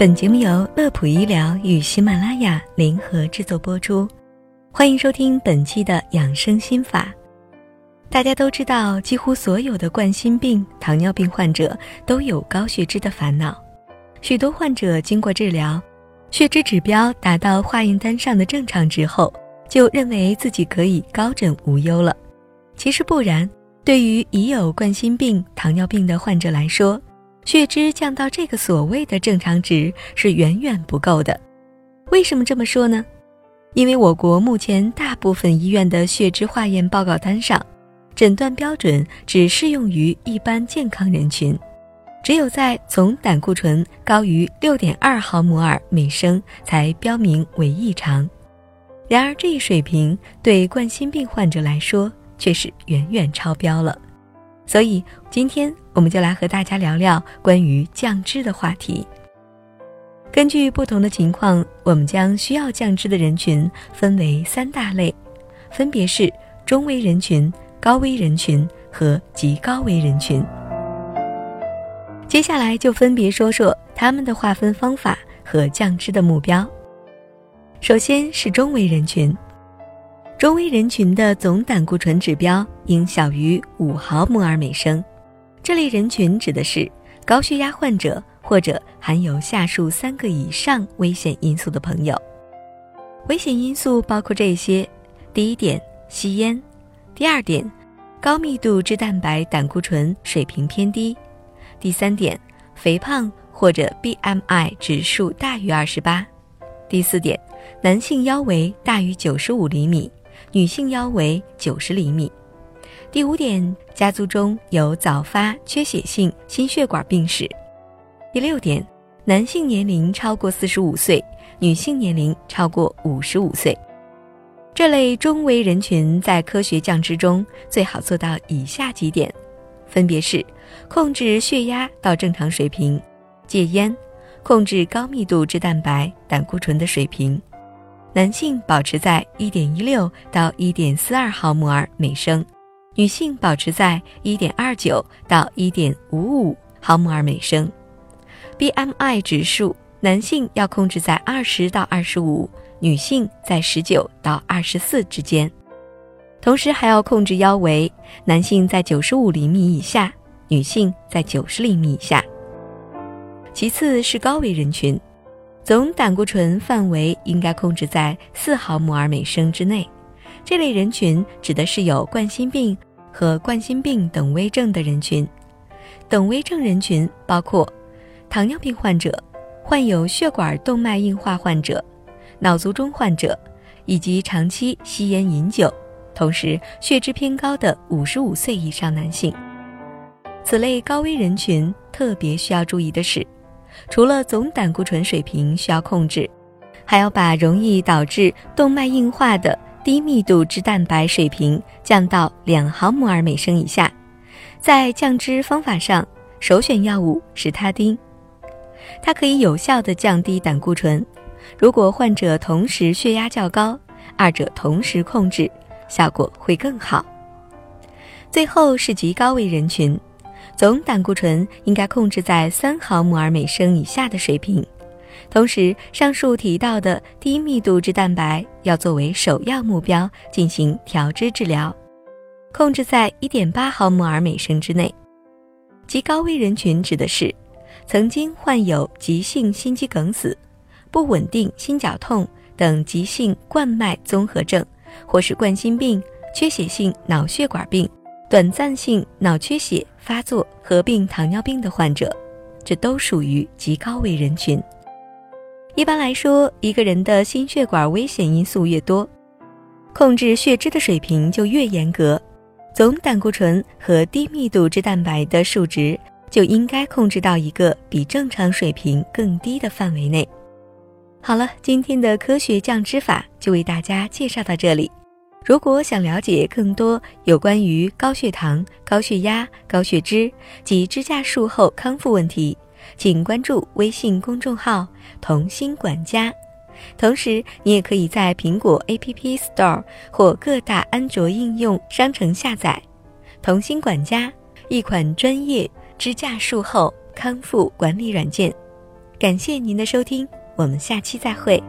本节目由乐普医疗与喜马拉雅联合制作播出，欢迎收听本期的养生心法。大家都知道，几乎所有的冠心病、糖尿病患者都有高血脂的烦恼。许多患者经过治疗，血脂指标达到化验单上的正常值后，就认为自己可以高枕无忧了。其实不然，对于已有冠心病、糖尿病的患者来说，血脂降到这个所谓的正常值是远远不够的。为什么这么说呢？因为我国目前大部分医院的血脂化验报告单上。诊断标准只适用于一般健康人群，只有在总胆固醇高于六点二毫摩尔每升才标明为异常。然而，这一水平对冠心病患者来说却是远远超标了。所以，今天我们就来和大家聊聊关于降脂的话题。根据不同的情况，我们将需要降脂的人群分为三大类，分别是中危人群。高危人群和极高危人群，接下来就分别说说他们的划分方法和降脂的目标。首先是中危人群，中危人群的总胆固醇指标应小于五毫摩尔每升。这类人群指的是高血压患者或者含有下述三个以上危险因素的朋友。危险因素包括这些：第一点，吸烟。第二点，高密度脂蛋白胆固醇水平偏低；第三点，肥胖或者 BMI 指数大于二十八；第四点，男性腰围大于九十五厘米，女性腰围九十厘米；第五点，家族中有早发缺血性心血管病史；第六点，男性年龄超过四十五岁，女性年龄超过五十五岁。这类中危人群在科学降脂中最好做到以下几点，分别是：控制血压到正常水平，戒烟，控制高密度脂蛋白胆固醇的水平，男性保持在1.16到1.42毫摩尔每升，女性保持在1.29到1.55毫摩尔每升，BMI 指数，男性要控制在20到25。女性在十九到二十四之间，同时还要控制腰围，男性在九十五厘米以下，女性在九十厘米以下。其次是高危人群，总胆固醇范围应该控制在四毫摩尔每升之内。这类人群指的是有冠心病和冠心病等危症的人群。等危症人群包括糖尿病患者、患有血管动脉硬化患者。脑卒中患者，以及长期吸烟饮酒，同时血脂偏高的五十五岁以上男性，此类高危人群特别需要注意的是，除了总胆固醇水平需要控制，还要把容易导致动脉硬化的低密度脂蛋白水平降到两毫摩尔每升以下。在降脂方法上，首选药物是他汀，它可以有效的降低胆固醇。如果患者同时血压较高，二者同时控制，效果会更好。最后是极高危人群，总胆固醇应该控制在三毫摩尔每升以下的水平，同时上述提到的低密度脂蛋白要作为首要目标进行调脂治疗，控制在一点八毫摩尔每升之内。极高危人群指的是曾经患有急性心肌梗死。不稳定心绞痛等急性冠脉综合症，或是冠心病、缺血性脑血管病、短暂性脑缺血发作合并糖尿病的患者，这都属于极高危人群。一般来说，一个人的心血管危险因素越多，控制血脂的水平就越严格，总胆固醇和低密度脂蛋白的数值就应该控制到一个比正常水平更低的范围内。好了，今天的科学降脂法就为大家介绍到这里。如果想了解更多有关于高血糖、高血压、高血脂及支架术后康复问题，请关注微信公众号“童心管家”。同时，你也可以在苹果 App Store 或各大安卓应用商城下载“童心管家”一款专业支架术后康复管理软件。感谢您的收听，我们下期再会。